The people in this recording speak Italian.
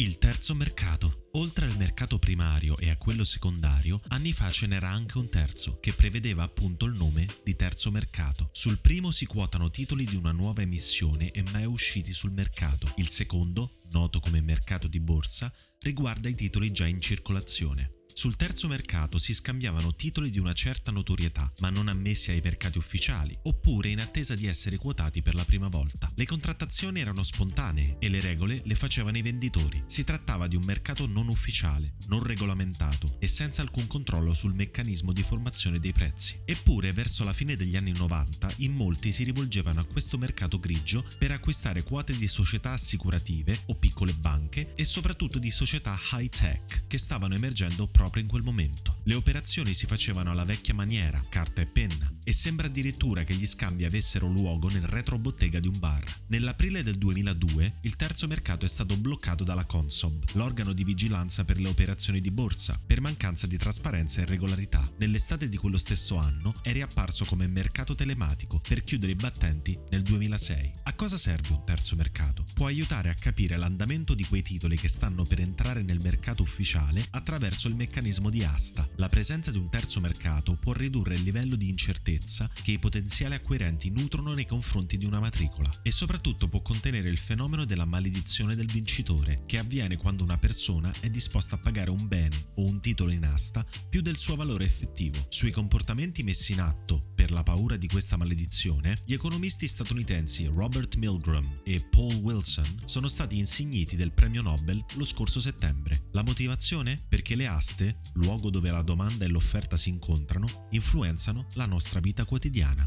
Il terzo mercato. Oltre al mercato primario e a quello secondario, anni fa ce n'era anche un terzo, che prevedeva appunto il nome di terzo mercato. Sul primo si quotano titoli di una nuova emissione e mai usciti sul mercato. Il secondo, noto come mercato di borsa, riguarda i titoli già in circolazione. Sul terzo mercato si scambiavano titoli di una certa notorietà, ma non ammessi ai mercati ufficiali, oppure in attesa di essere quotati per la prima volta. Le contrattazioni erano spontanee e le regole le facevano i venditori. Si trattava di un mercato non ufficiale, non regolamentato e senza alcun controllo sul meccanismo di formazione dei prezzi. Eppure, verso la fine degli anni 90, in molti si rivolgevano a questo mercato grigio per acquistare quote di società assicurative o piccole banche e soprattutto di società high tech che stavano emergendo proprio proprio in quel momento. Le operazioni si facevano alla vecchia maniera, carta e penna, e sembra addirittura che gli scambi avessero luogo nel retrobottega di un bar. Nell'aprile del 2002 il terzo mercato è stato bloccato dalla Consob, l'organo di vigilanza per le operazioni di borsa, per mancanza di trasparenza e regolarità. Nell'estate di quello stesso anno è riapparso come mercato telematico per chiudere i battenti nel 2006. A cosa serve un terzo mercato? Può aiutare a capire l'andamento di quei titoli che stanno per entrare nel mercato ufficiale attraverso il meccanismo meccanismo di asta. La presenza di un terzo mercato può ridurre il livello di incertezza che i potenziali acquirenti nutrono nei confronti di una matricola e soprattutto può contenere il fenomeno della maledizione del vincitore, che avviene quando una persona è disposta a pagare un bene o un titolo in asta più del suo valore effettivo. Sui comportamenti messi in atto per la paura di questa maledizione, gli economisti statunitensi Robert Milgram e Paul Wilson sono stati insigniti del premio Nobel lo scorso settembre. La motivazione? Perché le aste, luogo dove la domanda e l'offerta si incontrano, influenzano la nostra vita quotidiana.